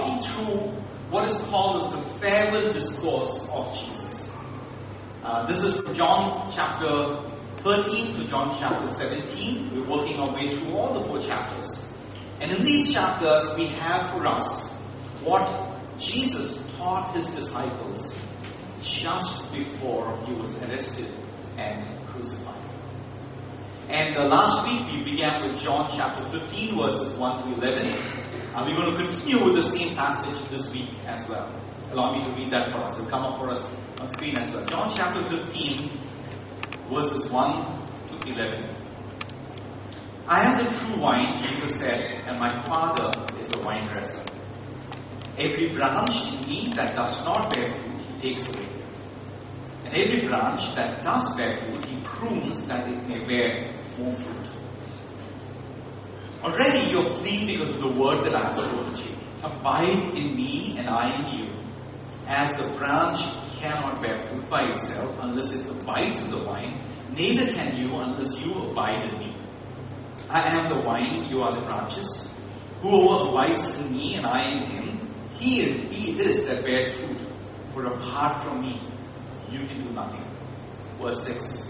walking through what is called the farewell discourse of Jesus. Uh, this is John chapter 13 to John chapter 17. We're working our way through all the four chapters. And in these chapters, we have for us what Jesus taught his disciples just before he was arrested and crucified. And uh, last week we began with John chapter 15, verses 1 to 11. And we're going to continue with the same passage this week as well. Allow me to read that for us. It'll come up for us on screen as well. John chapter 15, verses 1 to 11. I am the true wine, Jesus said, and my Father is the vine dresser. Every branch in me that does not bear fruit, he takes away. And every branch that does bear fruit, he prunes that it may bear more fruit. Already you're clean because of the word that I have spoken to you. Abide in me and I in you. As the branch cannot bear fruit by itself unless it abides in the vine, neither can you unless you abide in me. I am the vine, you are the branches. Whoever abides in me and I in him, he, he it is that bears fruit. For apart from me, you can do nothing. Verse 6.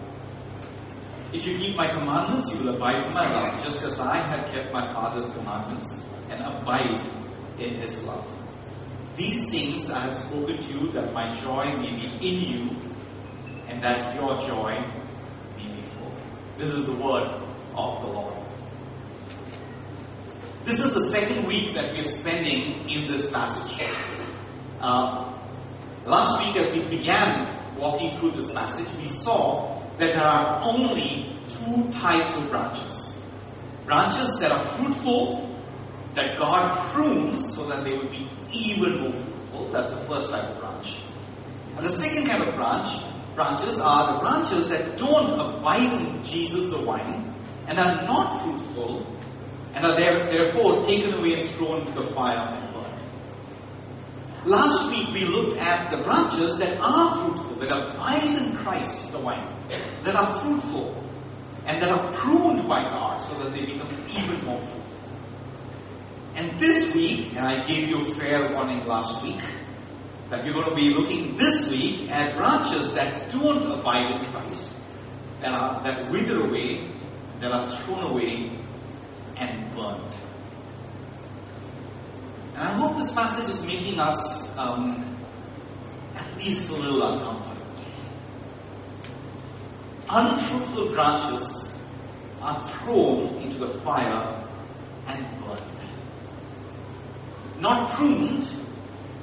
If you keep my commandments, you will abide in my love, just as I have kept my Father's commandments and abide in his love. These things I have spoken to you that my joy may be in you and that your joy may be full. This is the word of the Lord. This is the second week that we are spending in this passage. Uh, last week, as we began walking through this passage, we saw that there are only two types of branches. Branches that are fruitful, that God prunes so that they will be even more fruitful. That's the first type of branch. And the second kind of branch, branches are the branches that don't abide in Jesus the vine and are not fruitful and are there, therefore taken away and thrown into the fire and burned. Last week we looked at the branches that are fruitful, that abide in Christ the vine, that are fruitful, and that are pruned by God so that they become even more fruitful. And this week, and I gave you a fair warning last week, that we're going to be looking this week at branches that don't abide in Christ, that are that wither away, that are thrown away and burned. And I hope this passage is making us um, at least a little uncomfortable. Unfruitful branches are thrown into the fire and burned. Not pruned,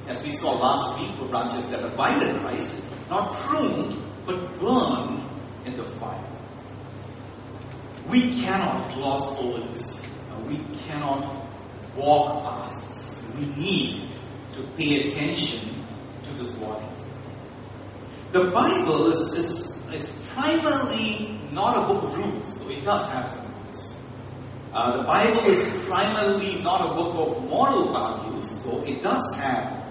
as we saw last week for branches that abide in Christ, not pruned, but burned in the fire. We cannot gloss over this. We cannot walk past this. We need to pay attention to this warning. The Bible is, is, is primarily not a book of rules, though it does have some rules. Uh, the Bible is primarily not a book of moral values, though it does have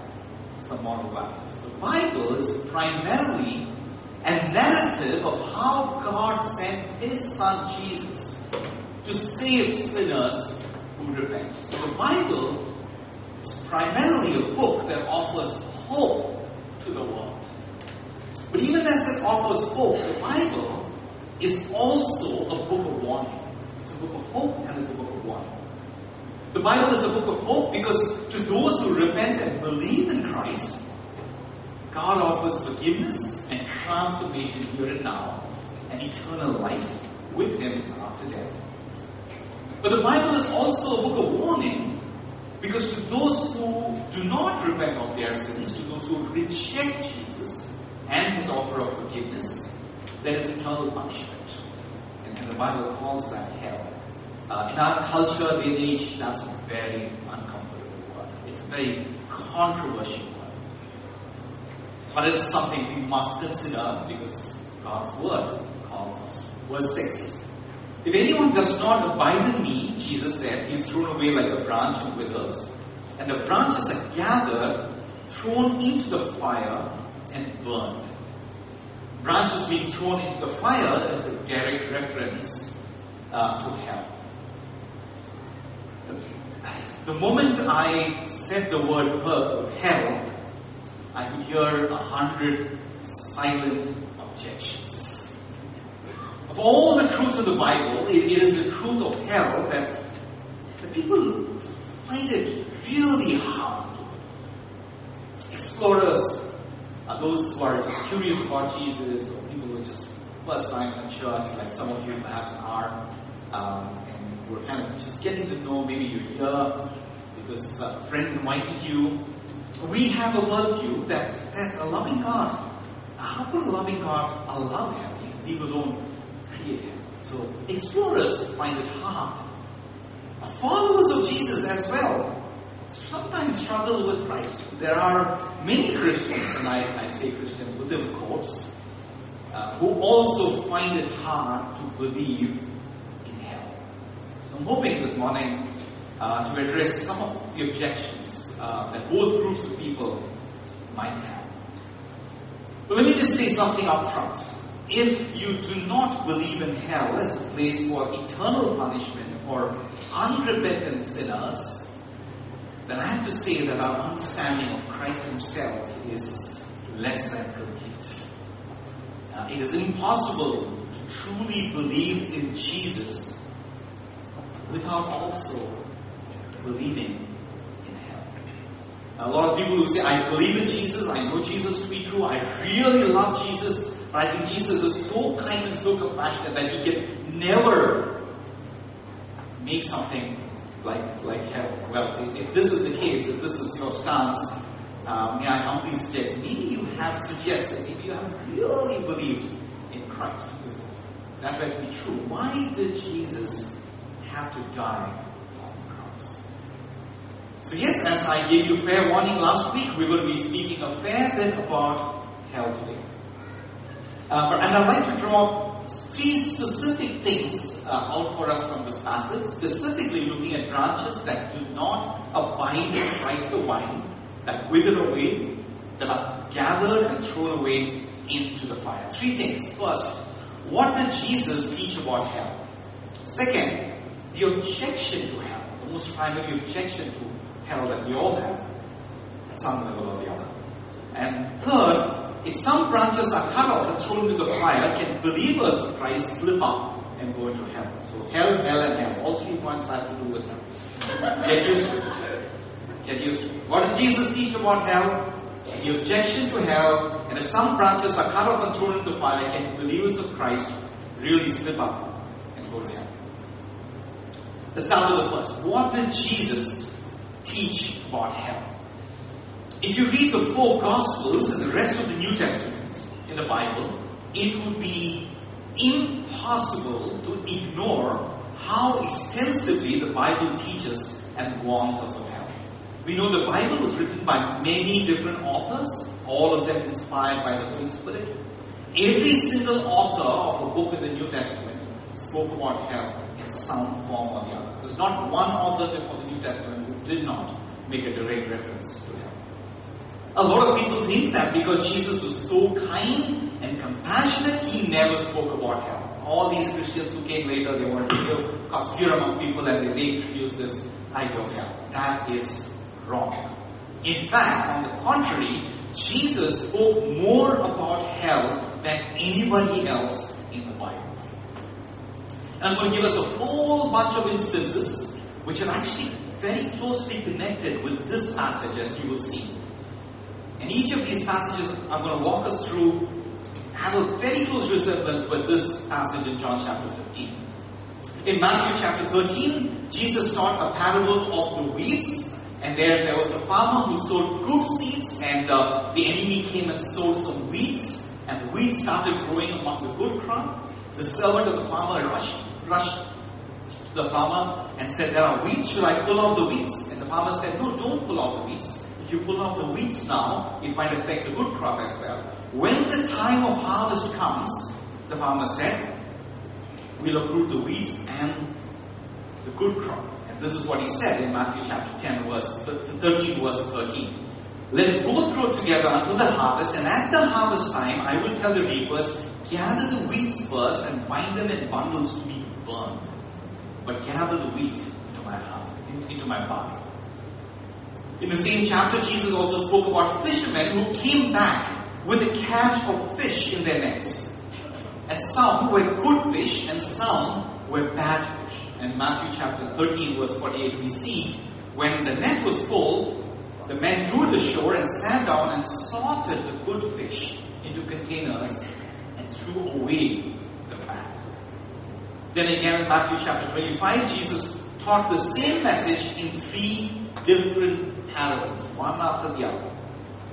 some moral values. The Bible is primarily a narrative of how God sent His Son Jesus to save sinners who repent. So the Bible is primarily a book that offers hope to the world. But even as it offers hope, the Bible is also a book of warning. It's a book of hope and it's a book of warning. The Bible is a book of hope because to those who repent and believe in Christ, God offers forgiveness and transformation here and now, and eternal life with Him after death. But the Bible is also a book of warning because to those who do not repent of their sins, to those who reject and His offer of forgiveness, there is eternal punishment. And, the Bible calls that hell. Uh, in our culture, day and age, that's a very uncomfortable word. It's a very controversial word. But it's something we must consider because God's word calls us. Verse 6. If anyone does not abide in me, Jesus said, he is thrown away like a branch and withers. And the branches are gathered, thrown into the fire, and burned. Branches being thrown into the fire is a direct reference uh, to hell. The moment I said the word hell, I could hear a hundred silent objections. Of all the truths of the Bible, it is the truth of hell that the people find it really hard. Explorers are those who are just curious about Jesus, or people who are just first time in church, like some of you perhaps are, um, and we're kind of just getting to know. Maybe you're here because a friend invited you. We have a worldview that, that a loving God, how could a loving God allow hell if people don't create him? So explorers find it hard. Followers of Jesus as well sometimes struggle with Christ. There are many Christians, and I, I say Christians within quotes, uh, who also find it hard to believe in hell. So I'm hoping this morning uh, to address some of the objections uh, that both groups of people might have. But let me just say something up front. If you do not believe in hell as a place for eternal punishment for unrepentant sinners, then I have to say that our understanding of Christ Himself is less than complete. Uh, it is impossible to truly believe in Jesus without also believing in hell. A lot of people who say, I believe in Jesus, I know Jesus to be true, I really love Jesus, but I think Jesus is so kind and so compassionate that He can never make something like, like hell. Well, if, this is the case, if this is your stance, um, may I humbly suggest, maybe you have suggested, maybe you have really believed in Christ. That might be true. Why did Jesus have to die on the cross? So yes, as I gave you fair warning last week, we're going to be speaking a fair bit about hell today. Uh, but, and I'd like to draw three specific things uh, out for us from this passage, specifically looking at branches that do not abide in Christ the vine, that wither away, that are gathered and thrown away into the fire. Three things. First, what did Jesus teach about hell? Second, the objection to hell, the most primary objection to hell that we all have, at some level or the other. And third, if some branches are cut off and thrown into the fire, can believers of Christ slip up and go into hell? So hell, hell, and hell. All three points have to do with hell. Get used to it. Get used to it. What did Jesus teach about hell? The objection to hell, and if some branches are cut off and thrown into fire, can believers of Christ really slip up and go to hell? Let's start with the first. What did Jesus teach about hell? If you read the four Gospels and the rest of the New Testament in the Bible, it would be impossible to ignore how extensively the Bible teaches and warns us of hell. We know the Bible was written by many different authors, all of them inspired by the Holy Spirit. Every single author of a book in the New Testament spoke about hell in some form or the other. There's not one author of the New Testament who did not make a direct reference to hell. A lot of people think that because Jesus was so kind and compassionate, he never spoke about hell. All these Christians who came later, they were real cause fear among people and they introduced this idea of hell. That is wrong. In fact, on the contrary, Jesus spoke more about hell than anybody else in the Bible. And I'm going to give us a whole bunch of instances which are actually very closely connected with this passage as you will see. And each of these passages I'm going to walk us through have a very close resemblance with this passage in John chapter 15. In Matthew chapter 13, Jesus taught a parable of the weeds, and there there was a farmer who sowed good seeds, and uh, the enemy came and sowed some weeds, and the weeds started growing among the good crop. The servant of the farmer rushed, rushed to the farmer and said, There are weeds, should I pull out the weeds? And the farmer said, No, don't pull out the weeds if you pull out the weeds now, it might affect the good crop as well. When the time of harvest comes, the farmer said, we'll uproot the weeds and the good crop. And this is what he said in Matthew chapter 10, verse 13, verse 13. Let both grow together until the harvest, and at the harvest time I will tell the reapers, gather the weeds first and bind them in bundles to be burned. But gather the wheat into my into my barn. In the same chapter, Jesus also spoke about fishermen who came back with a catch of fish in their nets. And some were good fish and some were bad fish. And Matthew chapter 13 verse 48 we see when the net was full, the men drew the shore and sat down and sorted the good fish into containers and threw away the bad. Then again in Matthew chapter 25, Jesus taught the same message in three different parables, one after the other.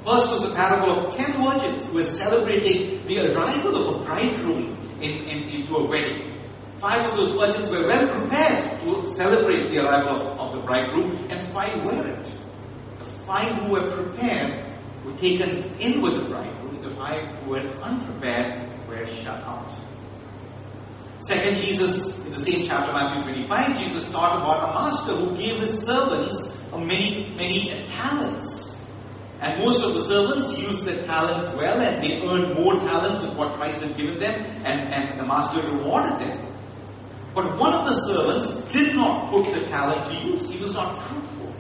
First was the parable of ten virgins who were celebrating the arrival of a bridegroom in, in, into a wedding. Five of those virgins were well prepared to celebrate the arrival of, of the bridegroom, and five weren't. The five who were prepared were taken in with the bridegroom, the five who were unprepared were shut out. Second, Jesus, in the same chapter, Matthew 25, Jesus taught about a master who gave his servants many, many talents. And most of the servants used their talents well and they earned more talents than what Christ had given them and, and the master rewarded them. But one of the servants did not put the talent to use. He was not fruitful.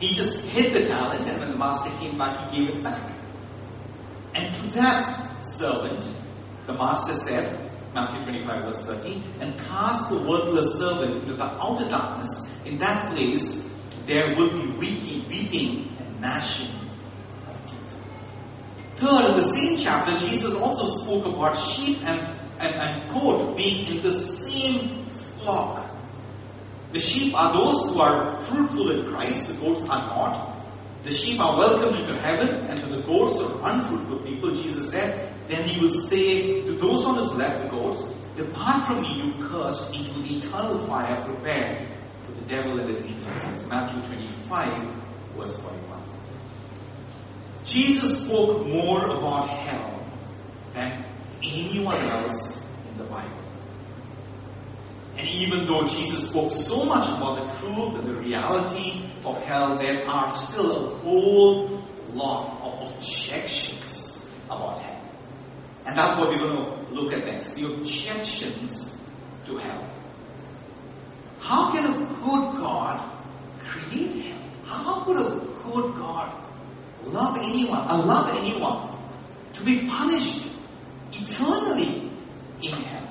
He just hid the talent and when the master came back, he gave it back. And to that servant, the master said, Matthew 25 verse 30, and cast the worthless servant into the outer darkness. In that place, there will be weeping, and gnashing of teeth. Third, in the same chapter, Jesus also spoke about sheep and, and, and goat being in the same flock. The sheep are those who are fruitful in Christ, the goats are not. The sheep are welcome into heaven, and to the goats or unfruitful people, Jesus said, then he will say to those on his left, the goats, Depart from me, you cursed, into the eternal fire prepared for the devil and his angels. Matthew 25, verse 41. Jesus spoke more about hell than anyone else in the Bible. And even though Jesus spoke so much about the truth and the reality of hell, there are still a whole lot of objections about hell. And that's what we're going to look at next the objections to hell. How can a good God create hell? How could a good God love anyone, uh, allow anyone to be punished eternally in hell.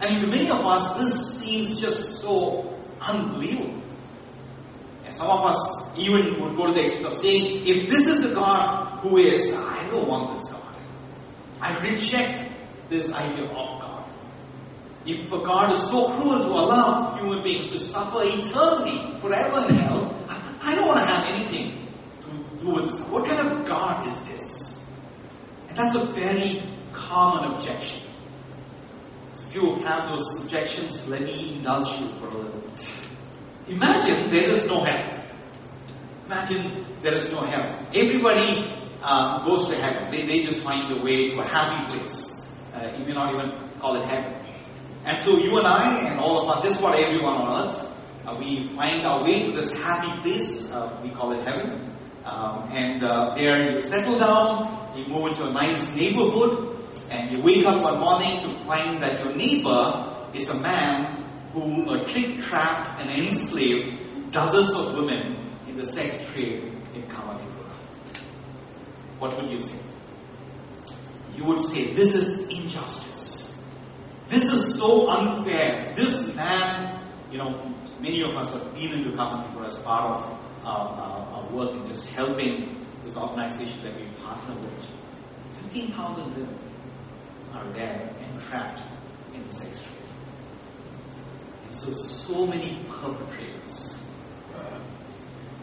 I mean, to many of us, this seems just so unbelievable. And some of us even would go to the extent of saying, if this is the God who is, I don't want this God. I reject this idea of. If a God is so cruel to allow human beings to suffer eternally, forever in hell, I don't want to have anything to do with this? What kind of God is this? And that's a very common objection. So if you have those objections, let me indulge you for a little bit. Imagine there is no hell. Imagine there is no hell. Everybody um, goes to heaven. They, they just find a way to a happy place. Uh, you may not even call it heaven. And so you and I and all of us, just about everyone on earth, uh, we find our way to this happy place. Uh, we call it heaven. Um, and uh, there you settle down, you move into a nice neighborhood, and you wake up one morning to find that your neighbor is a man who uh, trick trapped and enslaved dozens of women in the sex trade in Kamathipura. What would you say? You would say, this is injustice. This is so unfair. This man, you know, many of us have been into Kamathipura as part of our, our, work in just helping this organization that we partner with. 15,000 women are there entrapped in the sex trade. And so, so many perpetrators.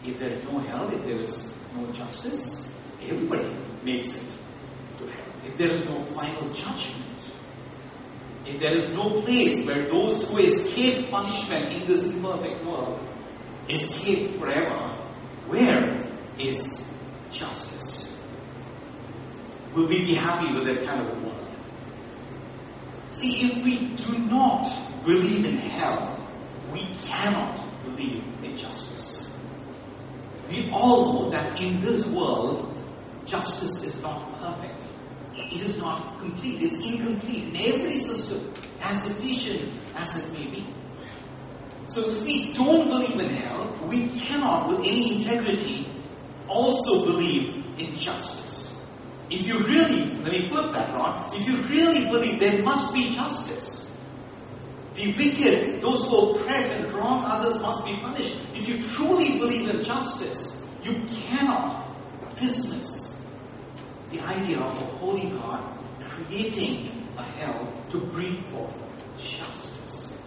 If there is no hell, if there is no justice, everybody makes it to hell. If there is no final judgment, if there is no place where those who escape punishment in this imperfect world escape forever, where is justice. Will we be happy with that kind of a world? See, if we do not believe in hell, we cannot believe in justice. We all know that in this world, justice is not perfect. It is not complete. It's incomplete in every system, as efficient as it may be. So if we don't believe in hell, we cannot, with any integrity, also believe in justice. If you really, let me flip that around, if you really believe there must be justice, the wicked, those who oppress and wrong others must be punished. If you truly believe in justice, you cannot dismiss the idea of a holy God creating a hell to bring forth justice.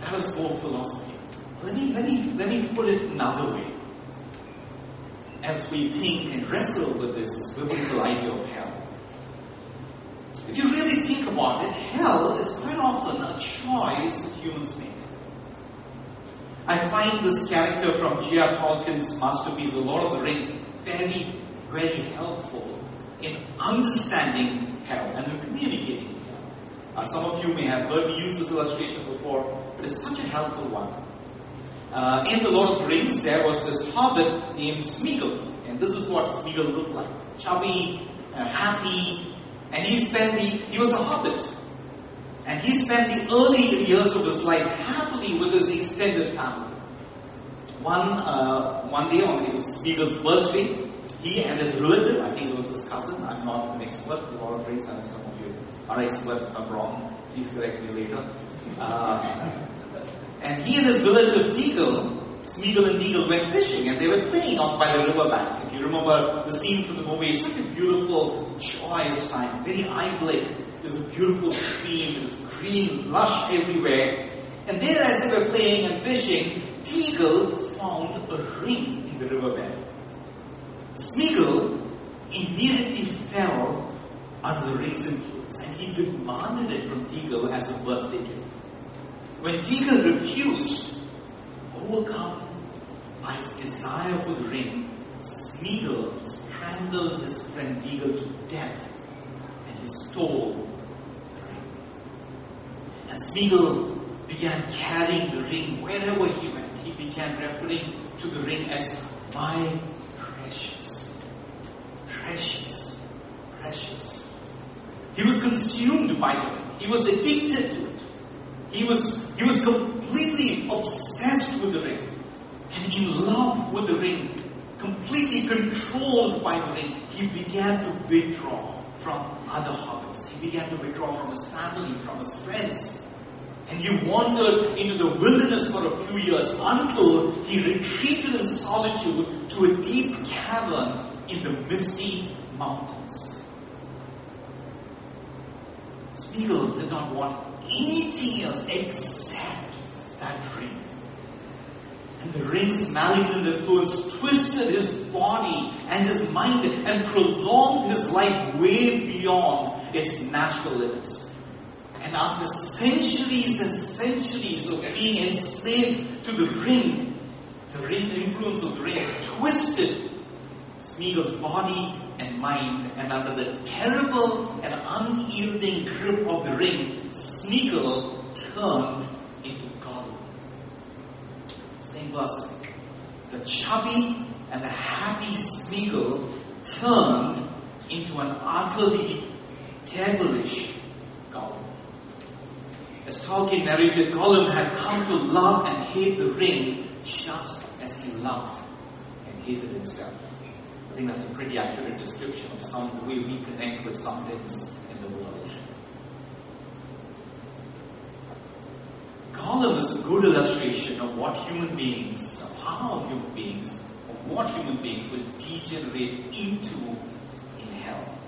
That is more philosophy. Let me, let me, let me put it another way. As we think and wrestle with this biblical idea of hell. If you really think about it, hell is quite often a choice that humans make. I find this character from J.R. Tolkien's masterpiece, The Lord of the Rings, very, very helpful in understanding hell and in communicating hell. Uh, some of you may have heard me use this illustration before, but it's such a helpful one. Uh, in The Lord of the Rings, there was this hobbit named Smeagol, and this is what Smeagol looked like. Chubby, uh, happy, and he spent the, he was a hobbit. And he spent the early years of his life happily with his extended family. One, uh, one day on his Smeagol's birthday, he and his relative, I think it was his cousin, I'm not an expert, a lot of race, I know some of you are experts if I'm wrong, please correct me later. Uh, and he and his relative Deagol, Smeagol and Deagol went fishing and they were playing out by the riverbank. If you remember the scene from the movie, it's such a beautiful, joyous time, very idyllic. There's a beautiful stream, there's green, lush everywhere. And there as they were playing and fishing, Deagol found a ring in the riverbed. Smeagol immediately fell under the ring's influence and he demanded it from Deagol as a birthday gift. When Deagol refused, overcome by his desire for the ring, Smeagol strangled his friend Deagol to death and he stole. And Smeagol began carrying the ring wherever he went. He began referring to the ring as my precious, precious, precious. He was consumed by the ring. He was addicted to it. He was, he was completely obsessed with the ring and in love with the ring, completely controlled by the ring. He began to withdraw from other hobbits. He began to withdraw from his family, from his friends. And he wandered into the wilderness for a few years until he retreated in solitude to a deep cavern in the misty mountains. Smeagol did not want anything else except that ring. And the ring's malignant influence twisted his body and his mind and prolonged his life way beyond its natural limits. And after centuries and centuries of being enslaved to the ring, the ring influence of the ring twisted Smeagol's body and mind, and under the terrible and unyielding grip of the ring, Smeagol turned into Gollum. Same verse. The chubby and the happy Smeagol turned into an utterly devilish. As Tolkien narrated, Gollum had come to love and hate the ring just as he loved and hated himself. I think that's a pretty accurate description of some the way we connect with some things in the world. Gollum is a good illustration of what human beings, of how human beings, of what human beings will degenerate into in hell.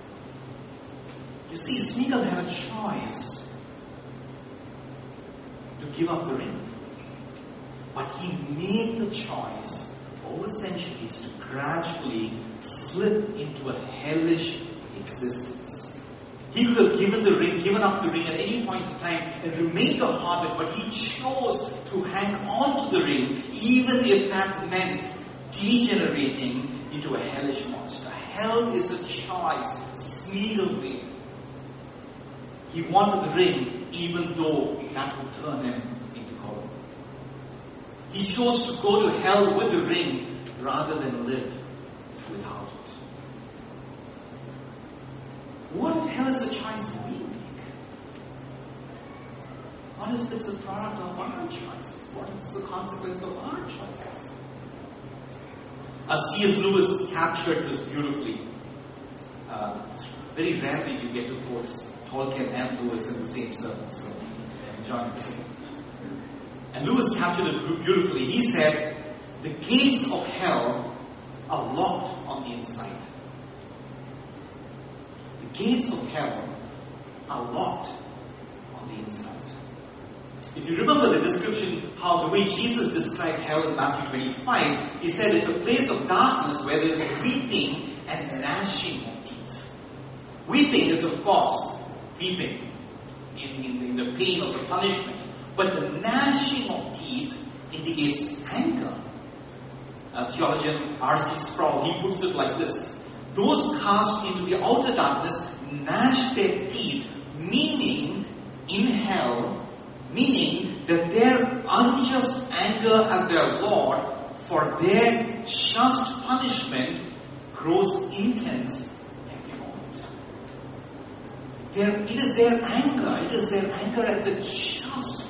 You see, Smeagol had a choice give up the ring. But he made the choice over centuries to gradually slip into a hellish existence. He could have given the ring, given up the ring at any point in time and remained a hobbit, but he chose to hang on to the ring, even if that meant degenerating into a hellish monster. Hell is a choice made. He wanted the ring, even though that would turn him into gold. He chose to go to hell with the ring rather than live without it. What if hell is a choice we make? What if it's a product of our choices? What is the consequence of our choices? As C.S. Lewis captured this beautifully. Uh, very rarely you get to quote Tolkien and Lewis in the same sermon, so enjoy this. And Lewis captured it beautifully. He said, The gates of hell are locked on the inside. The gates of hell are locked on the inside. If you remember the description, how the way Jesus described hell in Matthew 25, he said it's a place of darkness where there's weeping and gnashing of teeth. Weeping is, of course, weeping in, in, in the pain of the punishment. But the gnashing of teeth indicates anger. Uh, theologian R.C. Sproul, he puts it like this. Those cast into the outer darkness gnash their teeth, meaning in hell meaning that their unjust anger at their Lord for their just punishment grows intense. Their, it is their anger, it is their anger at the just,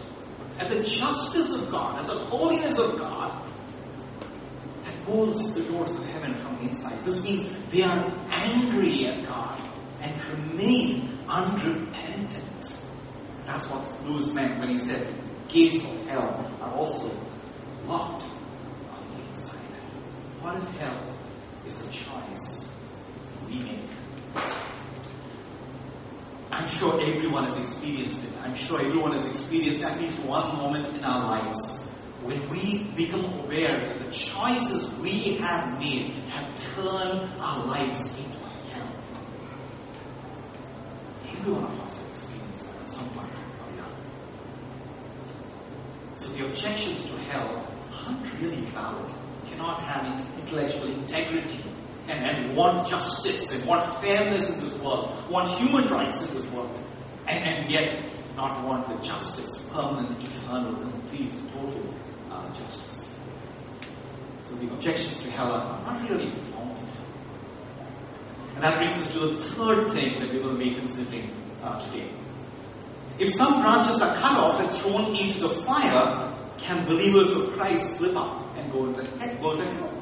at the justice of God, at the holiness of God that pulls the doors of heaven from the inside. This means they are angry at God and remain unrepentant. That's what Lewis meant when he said gates of hell are also locked on the inside. What if hell is a choice we make? I'm sure everyone has experienced it. I'm sure everyone has experienced at least one moment in our lives when we become aware that the choices we have made have turned our lives into hell. Every one of us So the objections to hell aren't really valid. You cannot have intellectual integrity and, want justice and want fairness in this world, want human rights in this world, and, and yet not want the justice, permanent, eternal, complete, total uh, justice. So the objections to hell are not really founded. And that brings us to the third thing that we will be considering uh, today. If some branches are cut off and thrown into the fire, can believers of Christ slip up and go to the head, go to hell?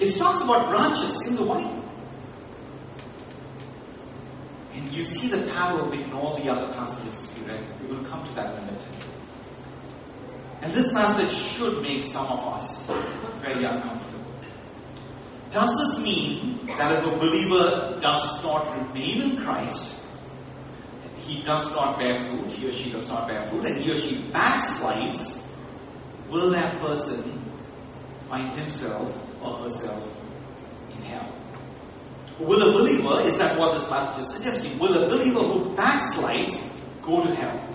It talks about branches in the vine. And you see the parallel between all the other passages we read. We will come to that in a minute. And this passage should make some of us very uncomfortable. Does this mean that if a believer does not remain in Christ, he does not bear fruit, he or she does not bear fruit, and he or she backslides, will that person find himself or herself in hell? Will a believer, is that what this passage is suggesting? Will a believer who backslides go to hell?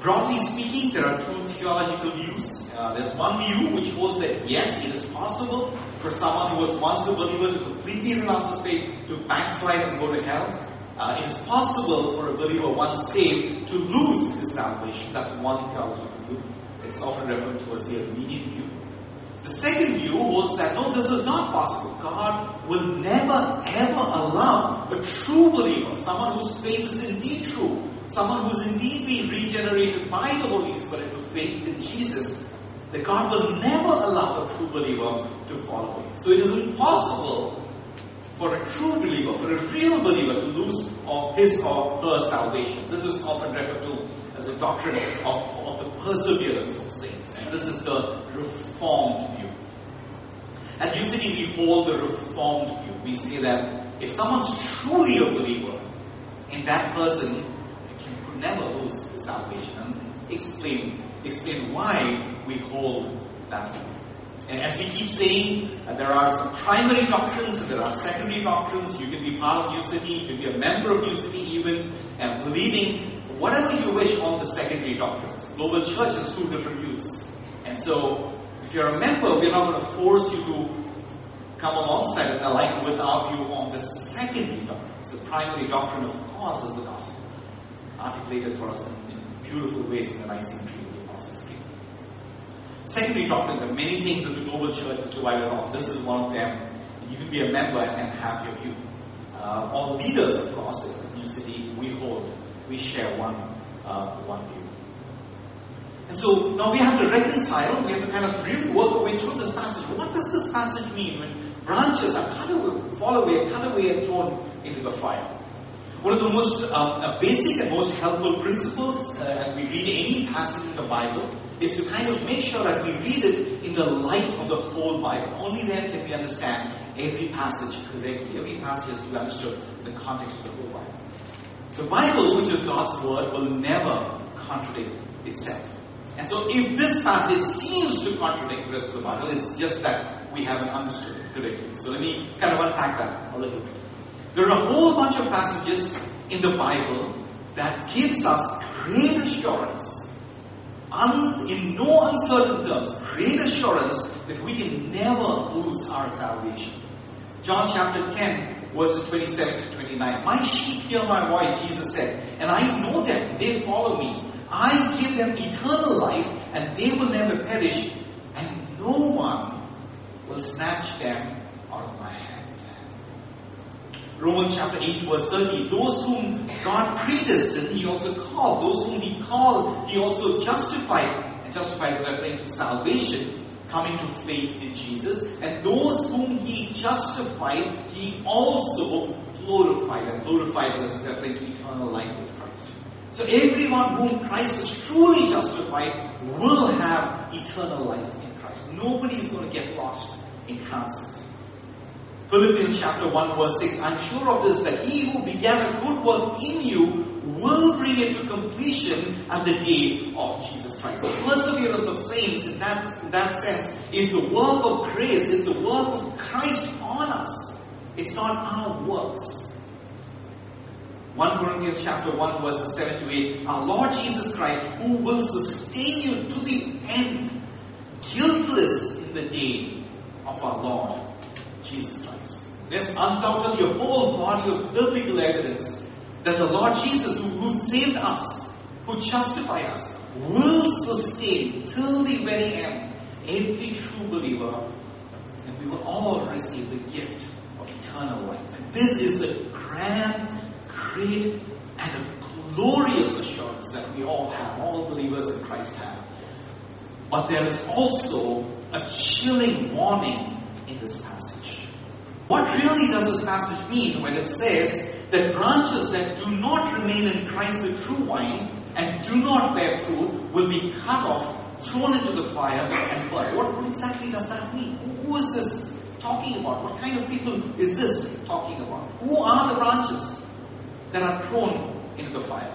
Broadly speaking, there are two theological views. Uh, there's one view which holds that yes, it is possible for someone who was once a believer to completely renounce his faith to backslide and go to hell. Uh, it is possible for a believer once saved to lose his salvation. That's one theological view. It's often referred to as the Arminian view. The second view holds that no, this is not possible. God will never ever allow a true believer, someone whose faith is indeed true, someone who's indeed been regenerated by the Holy Spirit to faith in Jesus, that God will never allow a true believer to fall away. So it is impossible for a true believer, for a real believer to lose his or her salvation. This is often referred to as a doctrine of, of the perseverance of saints. And this is the reformed At New City, we hold the reformed view. We say that if someone's truly a believer, in that person can never lose salvation. And explain, explain why we hold that view. And as we keep saying, uh, there are some primary doctrines and there are secondary doctrines. You can be part of New you can be a member of New even, and believing whatever you wish on the secondary doctrines. Global Church has two different views. And so, if you're a member, we're not going to force you to come alongside and align with our view on the secondary doctrines. The primary doctrine, of course, is the gospel, articulated for us in, in beautiful ways in the Nicene Creed of the Apostles' Creed. Secondary doctrines are many things that the global church is divided on. This is one of them. You can be a member and have your view. Uh, all leaders, of course, at New City, we hold, we share one, uh, one view. And so now we have to reconcile, we have to kind of really work our way through this passage. What does this passage mean when branches are cut away, fall away, cut away and thrown into the fire? One of the most uh, uh, basic and most helpful principles uh, as we read any passage in the Bible is to kind of make sure that we read it in the light of the whole Bible. Only then can we understand every passage correctly. Every passage has to be understood in the context of the whole Bible. The Bible, which is God's Word, will never contradict itself. And so if this passage seems to contradict the rest of the Bible, it's just that we haven't understood it correctly. So let me kind of unpack that a little bit. There are a whole bunch of passages in the Bible that gives us great assurance, un, in no uncertain terms, great assurance that we can never lose our salvation. John chapter 10, verses 27 to 29. My sheep hear my voice, Jesus said, and I know them, they follow me. I give them eternal life, and they will never perish, and no one will snatch them out of my hand. Romans chapter 8, verse 30. Those whom God predestined, He also called. Those whom He called, He also justified. And justified is referring to salvation, coming to faith in Jesus. And those whom He justified, He also glorified. And glorified is referring to eternal life. So everyone whom Christ has truly justified will have eternal life in Christ. Nobody is going to get lost in transit. Philippians chapter 1 verse 6, I'm sure of this, that he who began a good work in you will bring it to completion at the day of Jesus Christ. The perseverance of saints in that, in that sense is the work of grace, it's the work of Christ on us. It's not our works. 1 Corinthians chapter 1 verses 7 to 8, our Lord Jesus Christ who will sustain you to the end, guiltless in the day of our Lord Jesus Christ. There's undoubtedly a whole body of biblical evidence that the Lord Jesus, who, who saved us, who justified us, will sustain till the very end every true believer, and we will all receive the gift of eternal life. And this is a grand, great, and a glorious assurance that we all have, all believers in Christ have. But there is also a chilling warning in this passage. What really does this passage mean when it says that branches that do not remain in Christ the true vine and do not bear fruit will be cut off, thrown into the fire, and burned? What, what exactly does that mean? Who is this talking about? What kind of people is this talking about? Who are the branches that are thrown into the fire?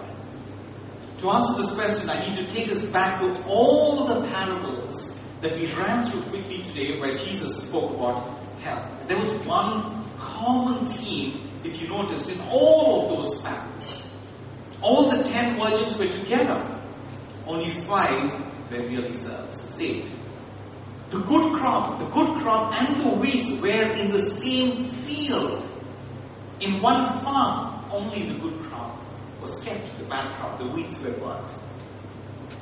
To answer this question, I need to take us back to all the parables that we ran through quickly today where Jesus spoke about hell. There was one common theme, if you noticed, in all of those parables. All the ten virgins were together. Only five were really saved. The good crop, the good crop and the weeds were in the same field. In one farm, only the good crop was kept, the bad crop, the weeds were burnt.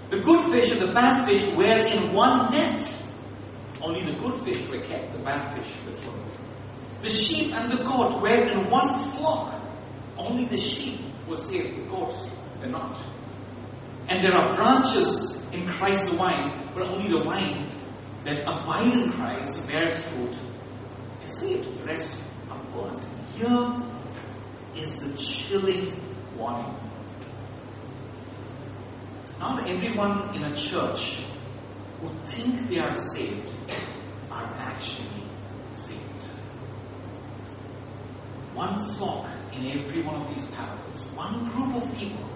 The good fish and the bad fish were in one net. Only the good fish were kept, the bad fish were thrown. The sheep and the goat were in one flock. Only the sheep were saved, the goats were not. And there are branches in Christ the vine, but only the vine that abide in Christ bears fruit is saved. The rest are burnt. Here is the chilling warning. Not everyone in a church who think they are saved are actually saved. One flock in every one of these parables, one group of people,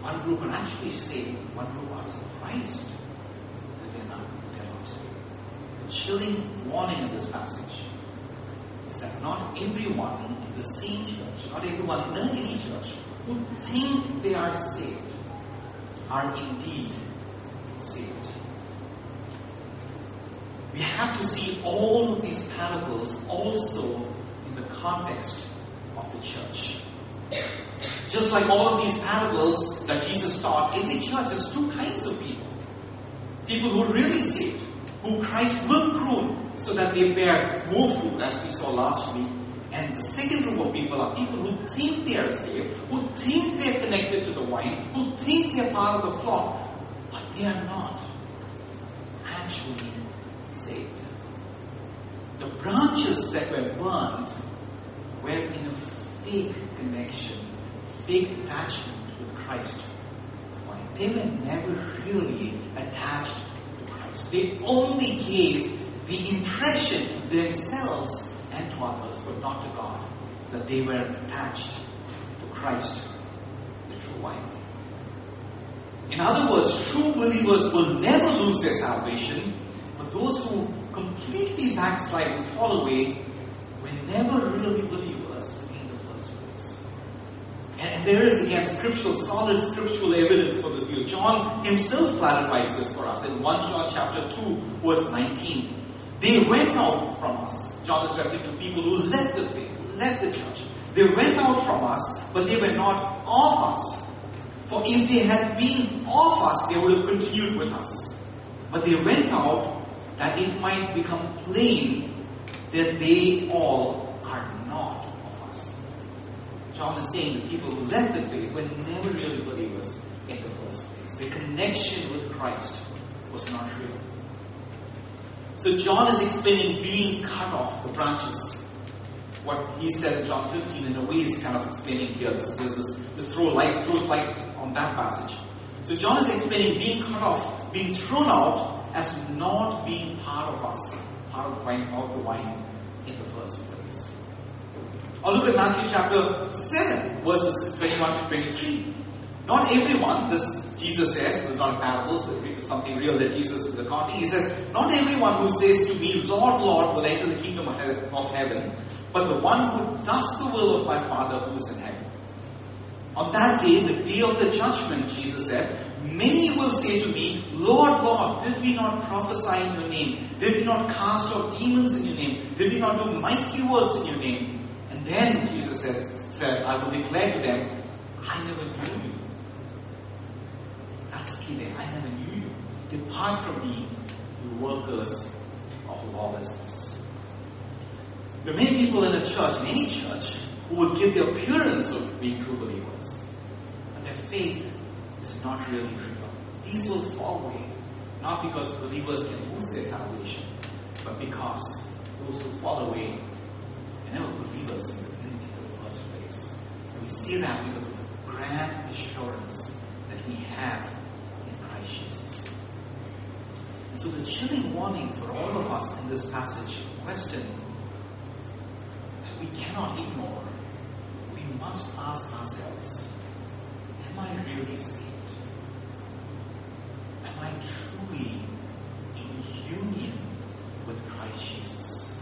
one group are actually saved, one group are surprised that they're not, they're not saved. chilling warning in this passage that not everyone in the same church, not everyone in any church who think they are saved are indeed saved. We have to see all of these parables also in the context of the church. Just like all of these parables that Jesus taught, in the church there's two kinds of people. People who are really saved, who Christ will prune so that they bear more fruit, as we saw last week. And the second group of people are people who think they are saved, who think they're connected to the vine, who think they're part of the flock, but they are not actually saved. The branches that were burned were in a fake connection, fake attachment with Christ. They were never really attached to Christ. They only gave the impression themselves and to others, but not to God, that they were attached to Christ, the true vine. In other words, true believers will never lose their salvation, but those who completely backslide and fall away were never really believers in the first place. And there is again scriptural, solid scriptural evidence for this view. John himself clarifies this for us in 1 John chapter 2, verse 19. They went out from us. John is referring to people who left the faith, who left the church. They went out from us, but they were not of us. For if they had been of us, they would have continued with us. But they went out that it might become plain that they all are not of us. John is saying the people who left the faith were never really believers in the first place. Their connection with Christ was not real. So John is explaining being cut off, the branches. What he said in John 15, in a way, he's kind of explaining here. This, this, this, this throw light, throws light on that passage. So John is explaining being cut off, being thrown out as not being part of us, part of the vine, of the vine in the first place. Or look at Matthew chapter 7, verses 21 to 23. Not everyone, this Jesus says, it's not a parable, it's something real that Jesus is accounting. He says, Not everyone who says to me, Lord, Lord, will enter the kingdom of heaven, but the one who does the will of my Father who is in heaven. On that day, the day of the judgment, Jesus said, Many will say to me, Lord, Lord, did we not prophesy in your name? Did we not cast out demons in your name? Did we not do mighty works in your name? And then Jesus says, said, I will declare to them, I never knew you. I never knew you. Depart from me, you workers of lawlessness. There are many people in a church, in any church, who would give the appearance of being true believers, but their faith is not really real. These will fall away, not because believers can lose their salvation, but because those who fall away are never believers in the, in, the first place. And we see that because of the grand assurance that we have Christ Jesus. And so the chilling warning for all of us in this passage, question that we cannot ignore, we must ask ourselves, am I really saved? Am I truly in union with Christ Jesus?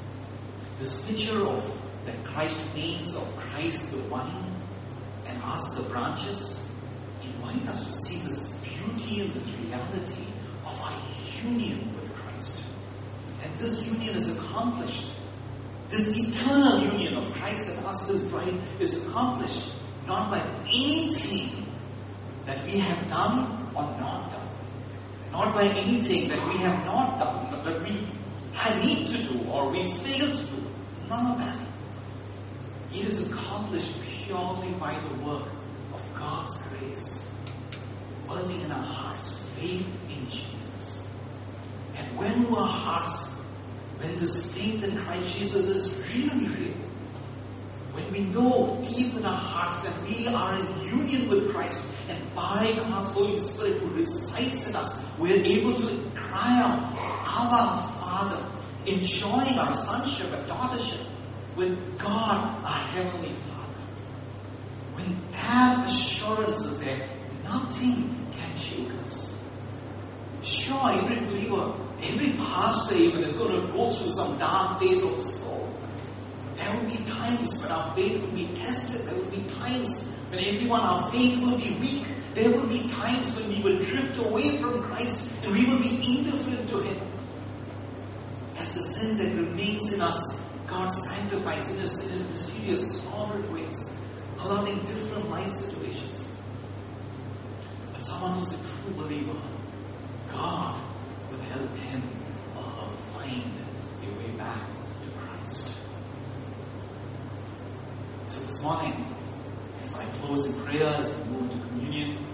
This picture of that Christ paints of Christ the vine and us the branches invite us to see this beauty and this reality of our union with Christ. And this union is accomplished. This eternal union of Christ and us, his bride, is accomplished not by anything that we have done or not done. Not by anything that we have not done, that we need to do or we fail to do. None of that. It is accomplished purely by the work of God's grace, working in our hearts faith in Jesus. And when our hearts, when this faith in Christ Jesus is really real, when we know deep in our hearts that we are in union with Christ, and by God's Holy Spirit who resides in us, we are able to cry out, Abba, Father, enjoying our sonship and daughtership with God, our Heavenly Father. When that assurance is there, nothing can shake us. Sure, every believer Every pastor even is going to go through some dark days of the soul. There will be times when our faith will be tested. There will be times when everyone, our faith will be weak. There will be times when we will drift away from Christ and we will be indifferent to Him. As the sin that remains in us, God sanctifies in His, in his mysterious, sovereign ways, allowing different life situations. Someone who's a true believer, God will help him or her find a way back to Christ. So this morning, as I close in prayers and move into communion,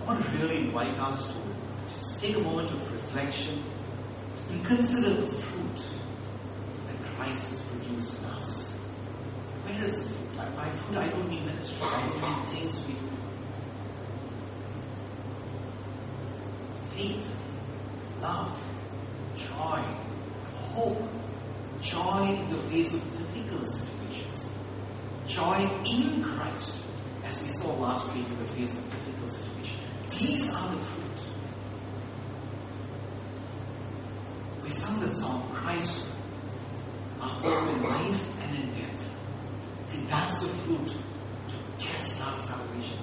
I want to really invite us to just take a moment of reflection and consider the fruit that Christ has produced in us. Where is the fruit? By fruit, I don't mean ministry, I don't mean things we do. Faith, love, joy, hope, joy in the face of difficult situations, joy in Christ, as we saw last week in the face of difficult situations. These are the fruit. We sung the song, Christ, our hope in life and in death. See, that's the fruit to cast out salvation.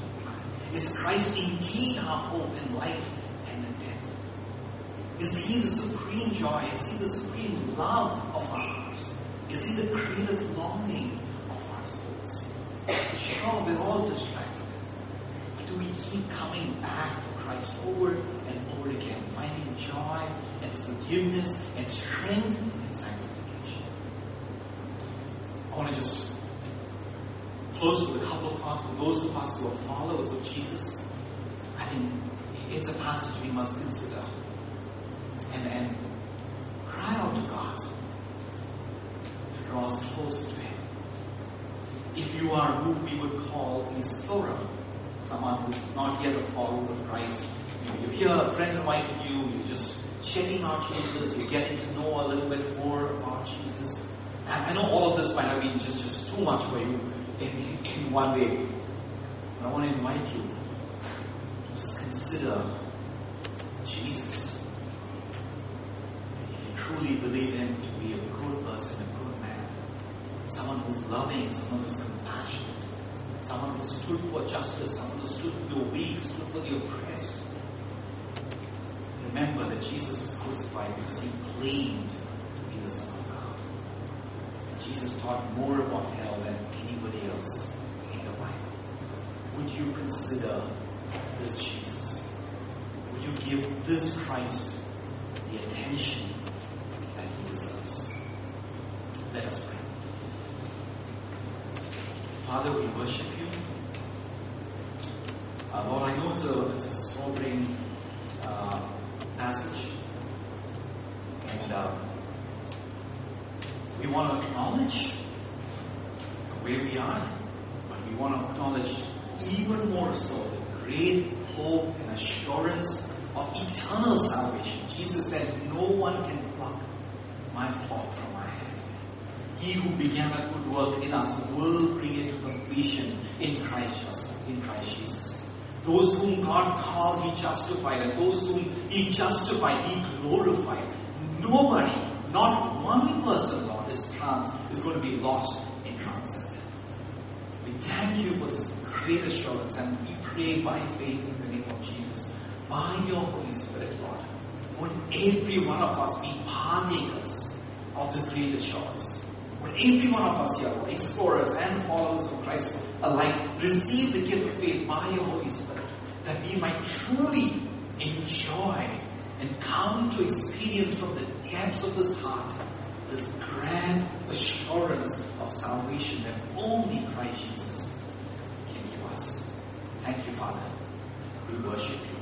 Is Christ indeed our hope in life and in death? Is He the supreme joy? Is He the supreme love of our hearts? Is He the greatest longing of our souls? Sure, we're all distracted. But do we keep coming back to Christ over and over again, finding joy and forgiveness and strength and sanctification? I want to just close with a couple of thoughts for those of us who are followers of Jesus. I think it's a passage we must consider and, and cry out to God to draw us closer to Him. If you are who we would call an explorer, someone who's not yet a follower of Christ, you, hear a friend invited you, you're just checking out Jesus, you're getting to know a little bit more about Jesus. And I know all of this might have been just, just too much for you in, in one day. But I want to invite you to just consider Jesus. If you truly believe him to be a good person, a good man, someone who's loving, someone who's compassionate, someone who stood for justice, someone who stood for the weak, stood for the oppressed. Remember that Jesus was crucified because he claimed to be the Son of God. And Jesus taught more about hell than anybody else in the Bible. Would you consider this Jesus? Would you give this Christ the attention that he deserves? Let us pray. Father, we worship you. Uh, Lord, I know it's a, it's a sobering uh, passage. And uh, we want to acknowledge where we are, but we want to acknowledge even more so the great hope and assurance of eternal salvation. Jesus said, No one can pluck my flock from. He who began a good work in us will bring it to completion in Christ Jesus. In Christ Jesus. Those whom God called, He justified, and those whom He justified, He glorified. Nobody, not one person, Lord, is trans is going to be lost in transit. We thank you for this great assurance, and we pray by faith in the name of Jesus, by your Holy Spirit, Lord. Would every one of us be partakers of this great assurance? Every one of us here, explorers and followers of Christ alike, receive the gift of faith by your Holy Spirit, that we might truly enjoy and come to experience from the depths of this heart this grand assurance of salvation that only Christ Jesus can give us. Thank you, Father. We worship you.